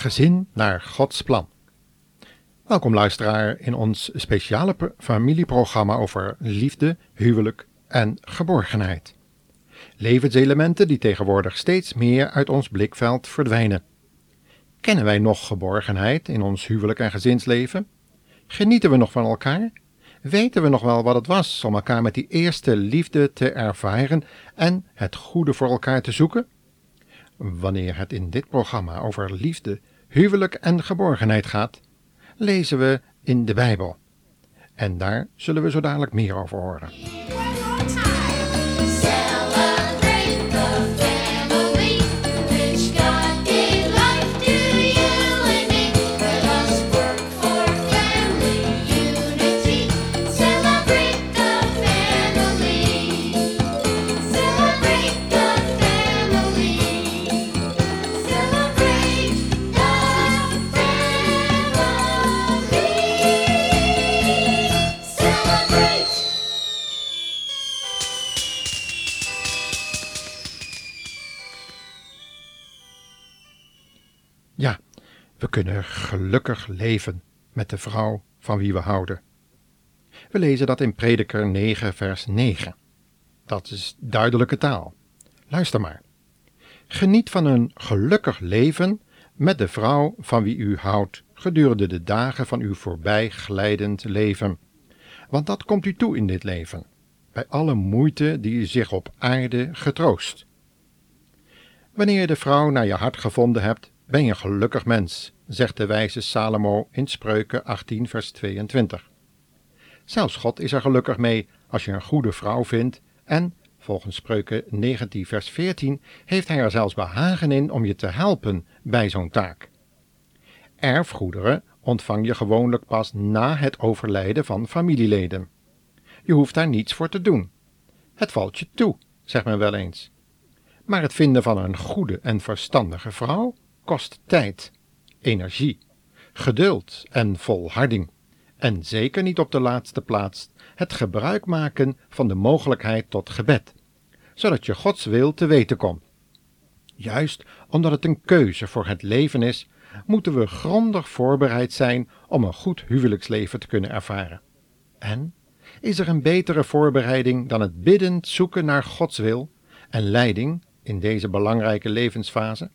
Gezin naar Gods plan. Welkom luisteraar in ons speciale familieprogramma over liefde, huwelijk en geborgenheid. Levenselementen die tegenwoordig steeds meer uit ons blikveld verdwijnen. Kennen wij nog geborgenheid in ons huwelijk en gezinsleven? Genieten we nog van elkaar? Weten we nog wel wat het was om elkaar met die eerste liefde te ervaren en het goede voor elkaar te zoeken? Wanneer het in dit programma over liefde, huwelijk en geborgenheid gaat, lezen we in de Bijbel. En daar zullen we zo dadelijk meer over horen. We kunnen gelukkig leven met de vrouw van wie we houden. We lezen dat in Prediker 9, vers 9. Dat is duidelijke taal. Luister maar. Geniet van een gelukkig leven met de vrouw van wie u houdt gedurende de dagen van uw voorbijglijdend leven. Want dat komt u toe in dit leven, bij alle moeite die u zich op aarde getroost. Wanneer je de vrouw naar je hart gevonden hebt, ben je gelukkig mens, zegt de wijze Salomo in Spreuken 18, vers 22. Zelfs God is er gelukkig mee als je een goede vrouw vindt en, volgens Spreuken 19, vers 14, heeft hij er zelfs behagen in om je te helpen bij zo'n taak. Erfgoederen ontvang je gewoonlijk pas na het overlijden van familieleden. Je hoeft daar niets voor te doen. Het valt je toe, zegt men wel eens. Maar het vinden van een goede en verstandige vrouw kost tijd, energie, geduld en volharding. En zeker niet op de laatste plaats het gebruik maken van de mogelijkheid tot gebed, zodat je Gods wil te weten komt. Juist omdat het een keuze voor het leven is, moeten we grondig voorbereid zijn om een goed huwelijksleven te kunnen ervaren. En is er een betere voorbereiding dan het biddend zoeken naar Gods wil en leiding in deze belangrijke levensfase?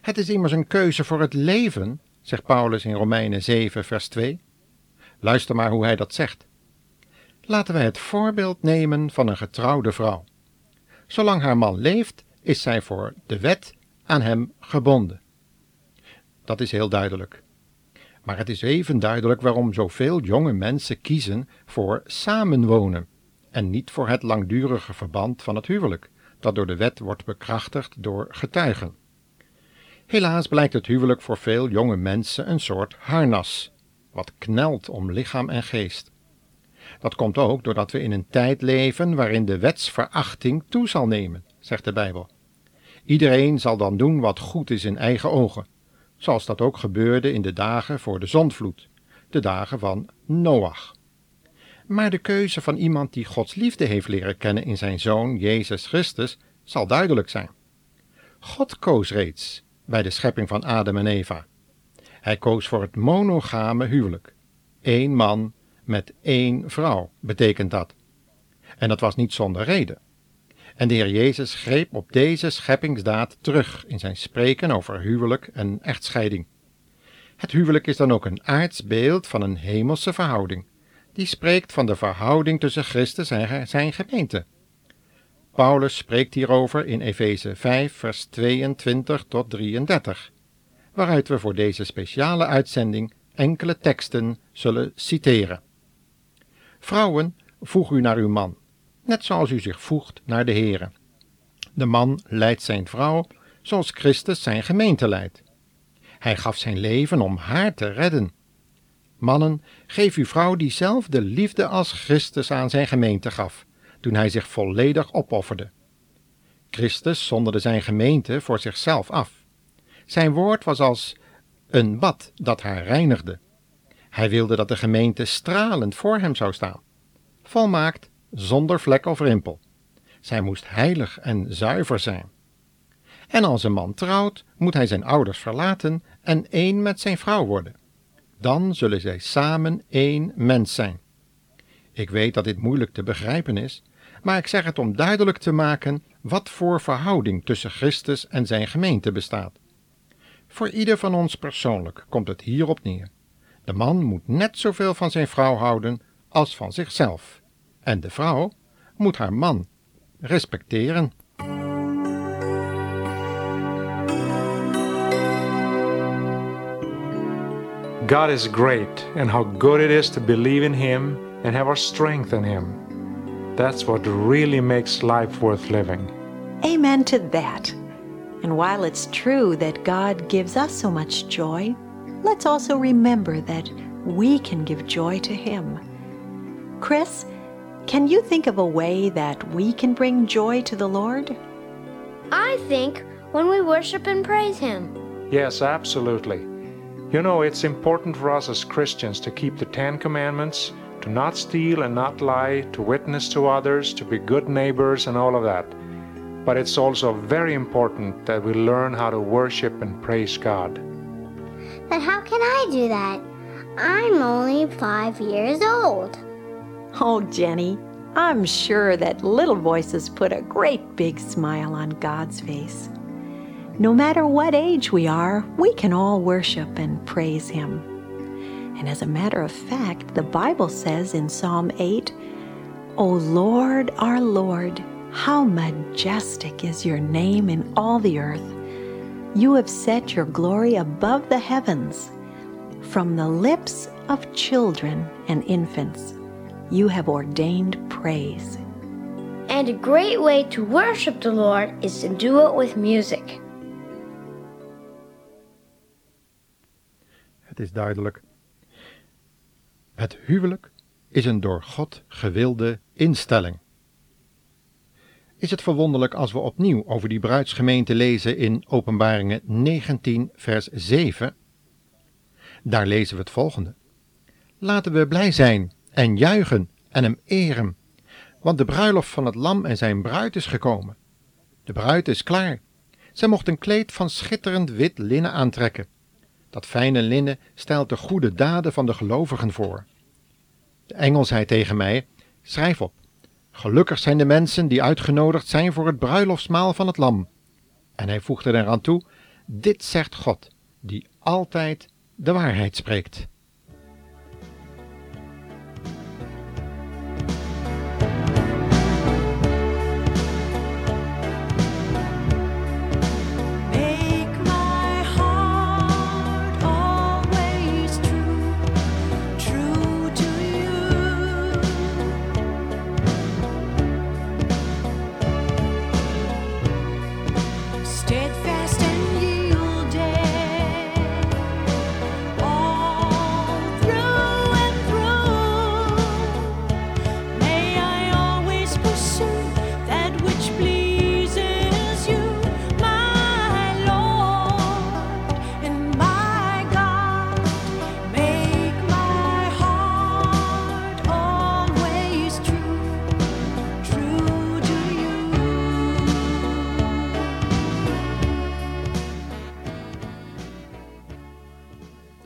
Het is immers een keuze voor het leven, zegt Paulus in Romeinen 7, vers 2. Luister maar hoe hij dat zegt. Laten wij het voorbeeld nemen van een getrouwde vrouw. Zolang haar man leeft, is zij voor de wet aan hem gebonden. Dat is heel duidelijk. Maar het is even duidelijk waarom zoveel jonge mensen kiezen voor samenwonen en niet voor het langdurige verband van het huwelijk, dat door de wet wordt bekrachtigd door getuigen. Helaas blijkt het huwelijk voor veel jonge mensen een soort harnas, wat knelt om lichaam en geest. Dat komt ook doordat we in een tijd leven waarin de wetsverachting toe zal nemen, zegt de Bijbel. Iedereen zal dan doen wat goed is in eigen ogen, zoals dat ook gebeurde in de dagen voor de zondvloed, de dagen van Noach. Maar de keuze van iemand die Gods liefde heeft leren kennen in zijn zoon Jezus Christus zal duidelijk zijn. God koos reeds bij de schepping van Adam en Eva. Hij koos voor het monogame huwelijk. Eén man met één vrouw betekent dat. En dat was niet zonder reden. En de Heer Jezus greep op deze scheppingsdaad terug in zijn spreken over huwelijk en echtscheiding. Het huwelijk is dan ook een aards beeld van een hemelse verhouding, die spreekt van de verhouding tussen Christus en zijn gemeente. Paulus spreekt hierover in Efeze 5, vers 22 tot 33, waaruit we voor deze speciale uitzending enkele teksten zullen citeren. Vrouwen, voeg u naar uw man, net zoals u zich voegt naar de Here. De man leidt zijn vrouw zoals Christus zijn gemeente leidt. Hij gaf zijn leven om haar te redden. Mannen, geef uw vrouw diezelfde liefde als Christus aan zijn gemeente gaf toen hij zich volledig opofferde. Christus zonderde zijn gemeente voor zichzelf af. Zijn woord was als een bad dat haar reinigde. Hij wilde dat de gemeente stralend voor hem zou staan, volmaakt, zonder vlek of rimpel. Zij moest heilig en zuiver zijn. En als een man trouwt, moet hij zijn ouders verlaten en één met zijn vrouw worden. Dan zullen zij samen één mens zijn. Ik weet dat dit moeilijk te begrijpen is, maar ik zeg het om duidelijk te maken wat voor verhouding tussen Christus en zijn gemeente bestaat. Voor ieder van ons persoonlijk komt het hierop neer. De man moet net zoveel van zijn vrouw houden als van zichzelf, en de vrouw moet haar man respecteren. God is great, and how good it is to believe in Him and have our strength in Him. That's what really makes life worth living. Amen to that. And while it's true that God gives us so much joy, let's also remember that we can give joy to Him. Chris, can you think of a way that we can bring joy to the Lord? I think when we worship and praise Him. Yes, absolutely. You know, it's important for us as Christians to keep the Ten Commandments, to not steal and not lie, to witness to others, to be good neighbors, and all of that. But it's also very important that we learn how to worship and praise God. But how can I do that? I'm only five years old. Oh, Jenny, I'm sure that little voices put a great big smile on God's face. No matter what age we are, we can all worship and praise Him. And as a matter of fact, the Bible says in Psalm 8, O Lord, our Lord, how majestic is your name in all the earth. You have set your glory above the heavens. From the lips of children and infants, you have ordained praise. And a great way to worship the Lord is to do it with music. Het is duidelijk. Het huwelijk is een door God gewilde instelling. Is het verwonderlijk als we opnieuw over die bruidsgemeente lezen in Openbaringen 19, vers 7? Daar lezen we het volgende. Laten we blij zijn en juichen en hem eren, want de bruiloft van het lam en zijn bruid is gekomen. De bruid is klaar. Zij mocht een kleed van schitterend wit linnen aantrekken. Dat fijne linnen stelt de goede daden van de gelovigen voor. De engel zei tegen mij: Schrijf op. Gelukkig zijn de mensen die uitgenodigd zijn voor het bruiloftsmaal van het Lam. En hij voegde eraan toe: Dit zegt God, die altijd de waarheid spreekt.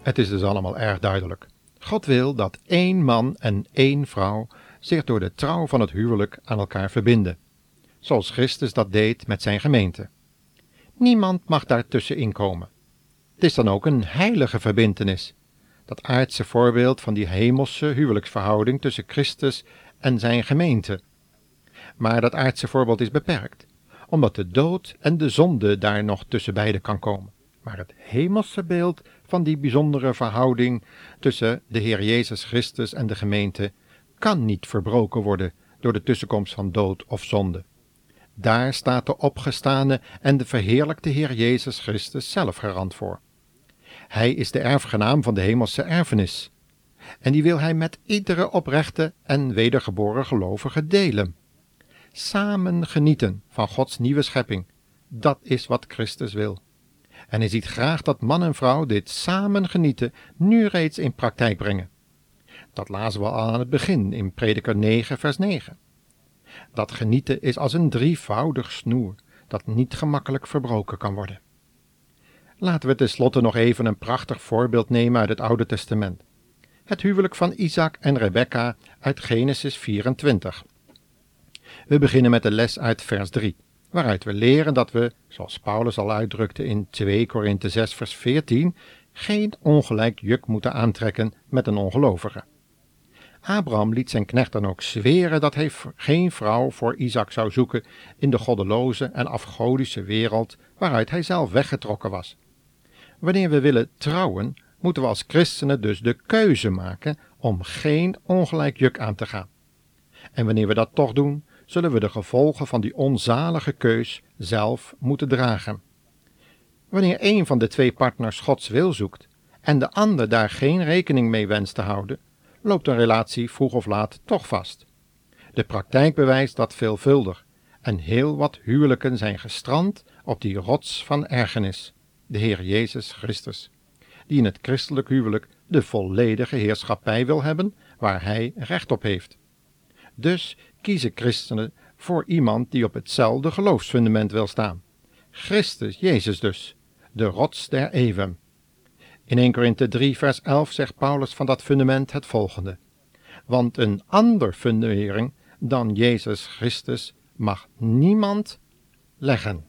Het is dus allemaal erg duidelijk. God wil dat één man en één vrouw zich door de trouw van het huwelijk aan elkaar verbinden, zoals Christus dat deed met zijn gemeente. Niemand mag daartussenin komen. Het is dan ook een heilige verbintenis, dat aardse voorbeeld van die hemelse huwelijksverhouding tussen Christus en zijn gemeente. Maar dat aardse voorbeeld is beperkt, omdat de dood en de zonde daar nog tussen beiden kan komen. Maar het hemelse beeld van die bijzondere verhouding tussen de Heer Jezus Christus en de gemeente kan niet verbroken worden door de tussenkomst van dood of zonde. Daar staat de opgestane en de verheerlijkte Heer Jezus Christus zelf garant voor. Hij is de erfgenaam van de hemelse erfenis. En die wil hij met iedere oprechte en wedergeboren gelovige delen. Samen genieten van Gods nieuwe schepping, dat is wat Christus wil. En hij ziet graag dat man en vrouw dit samen genieten nu reeds in praktijk brengen. Dat lazen we al aan het begin in Prediker 9, vers 9. Dat genieten is als een drievoudig snoer dat niet gemakkelijk verbroken kan worden. Laten we tenslotte nog even een prachtig voorbeeld nemen uit het Oude Testament. Het huwelijk van Isaac en Rebekka uit Genesis 24. We beginnen met de les uit vers 3, waaruit we leren dat we, zoals Paulus al uitdrukte in 2 Korinthe 6 vers 14, geen ongelijk juk moeten aantrekken met een ongelovige. Abraham liet zijn knecht dan ook zweren dat hij geen vrouw voor Isaac zou zoeken in de goddeloze en afgodische wereld waaruit hij zelf weggetrokken was. Wanneer we willen trouwen, moeten we als christenen dus de keuze maken om geen ongelijk juk aan te gaan. En wanneer we dat toch doen, zullen we de gevolgen van die onzalige keus zelf moeten dragen. Wanneer een van de twee partners Gods wil zoekt en de ander daar geen rekening mee wenst te houden, loopt een relatie vroeg of laat toch vast. De praktijk bewijst dat veelvuldig en heel wat huwelijken zijn gestrand op die rots van ergernis, de Heer Jezus Christus, die in het christelijk huwelijk de volledige heerschappij wil hebben waar Hij recht op heeft. Dus kiezen christenen voor iemand die op hetzelfde geloofsfundament wil staan. Christus Jezus dus, de rots der eeuwen. In 1 Korinthe 3 vers 11 zegt Paulus van dat fundament het volgende. Want een ander fundering dan Jezus Christus mag niemand leggen.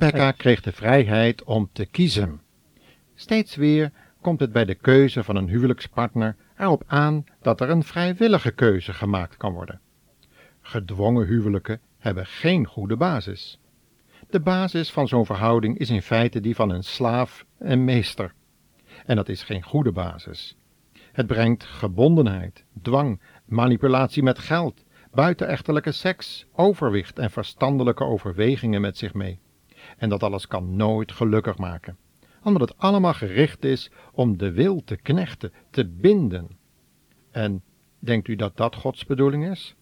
Rebecca kreeg de vrijheid om te kiezen. Steeds weer komt het bij de keuze van een huwelijkspartner erop aan dat er een vrijwillige keuze gemaakt kan worden. Gedwongen huwelijken hebben geen goede basis. De basis van zo'n verhouding is in feite die van een slaaf en meester. En dat is geen goede basis. Het brengt gebondenheid, dwang, manipulatie met geld, buitenechtelijke seks, overwicht en verstandelijke overwegingen met zich mee. En dat alles kan nooit gelukkig maken, omdat het allemaal gericht is om de wil te knechten, te binden. En denkt u dat dat Gods bedoeling is?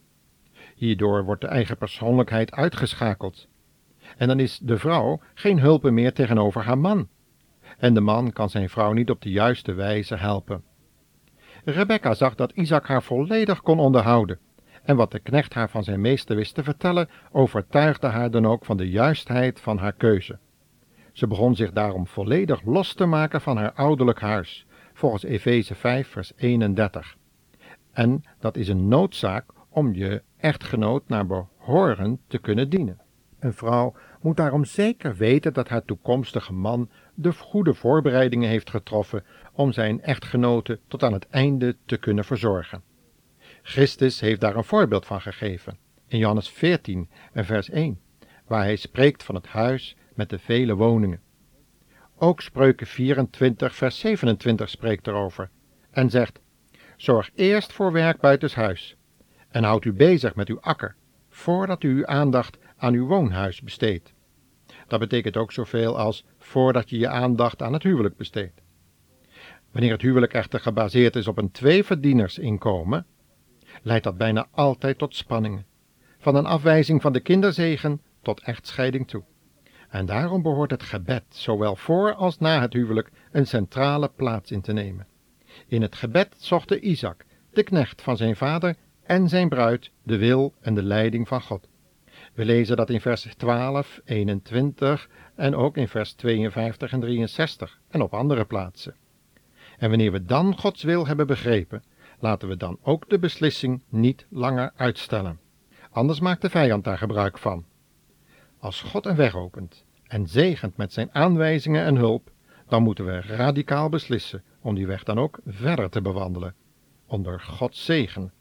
Hierdoor wordt de eigen persoonlijkheid uitgeschakeld. En dan is de vrouw geen hulpe meer tegenover haar man. En de man kan zijn vrouw niet op de juiste wijze helpen. Rebecca zag dat Isaac haar volledig kon onderhouden. En wat de knecht haar van zijn meester wist te vertellen, overtuigde haar dan ook van de juistheid van haar keuze. Ze begon zich daarom volledig los te maken van haar ouderlijk huis, volgens Efeze 5, vers 31. En dat is een noodzaak om je echtgenoot naar behoren te kunnen dienen. Een vrouw moet daarom zeker weten dat haar toekomstige man de goede voorbereidingen heeft getroffen om zijn echtgenote tot aan het einde te kunnen verzorgen. Christus heeft daar een voorbeeld van gegeven in Johannes 14 en vers 1, waar hij spreekt van het huis met de vele woningen. Ook Spreuken 24 vers 27 spreekt erover en zegt: Zorg eerst voor werk buitenshuis en houd u bezig met uw akker, voordat u uw aandacht aan uw woonhuis besteedt. Dat betekent ook zoveel als voordat je je aandacht aan het huwelijk besteedt. Wanneer het huwelijk echter gebaseerd is op een tweeverdienersinkomen, leidt dat bijna altijd tot spanningen, van een afwijzing van de kinderzegen tot echtscheiding toe. En daarom behoort het gebed, zowel voor als na het huwelijk, een centrale plaats in te nemen. In het gebed zochten Isaac, de knecht van zijn vader, en zijn bruid de wil en de leiding van God. We lezen dat in vers 12, 21 en ook in vers 52 en 63 en op andere plaatsen. En wanneer we dan Gods wil hebben begrepen, laten we dan ook de beslissing niet langer uitstellen. Anders maakt de vijand daar gebruik van. Als God een weg opent en zegent met zijn aanwijzingen en hulp, dan moeten we radicaal beslissen om die weg dan ook verder te bewandelen, onder Gods zegen.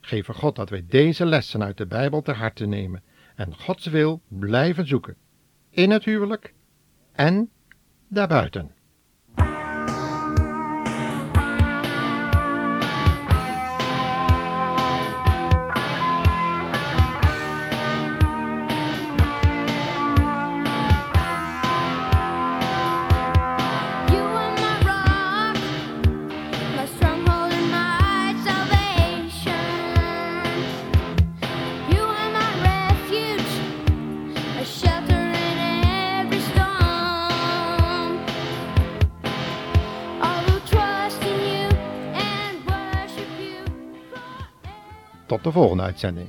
Geef er God dat wij deze lessen uit de Bijbel ter harte nemen en Gods wil blijven zoeken, in het huwelijk en daarbuiten. Tot de volgende uitzending.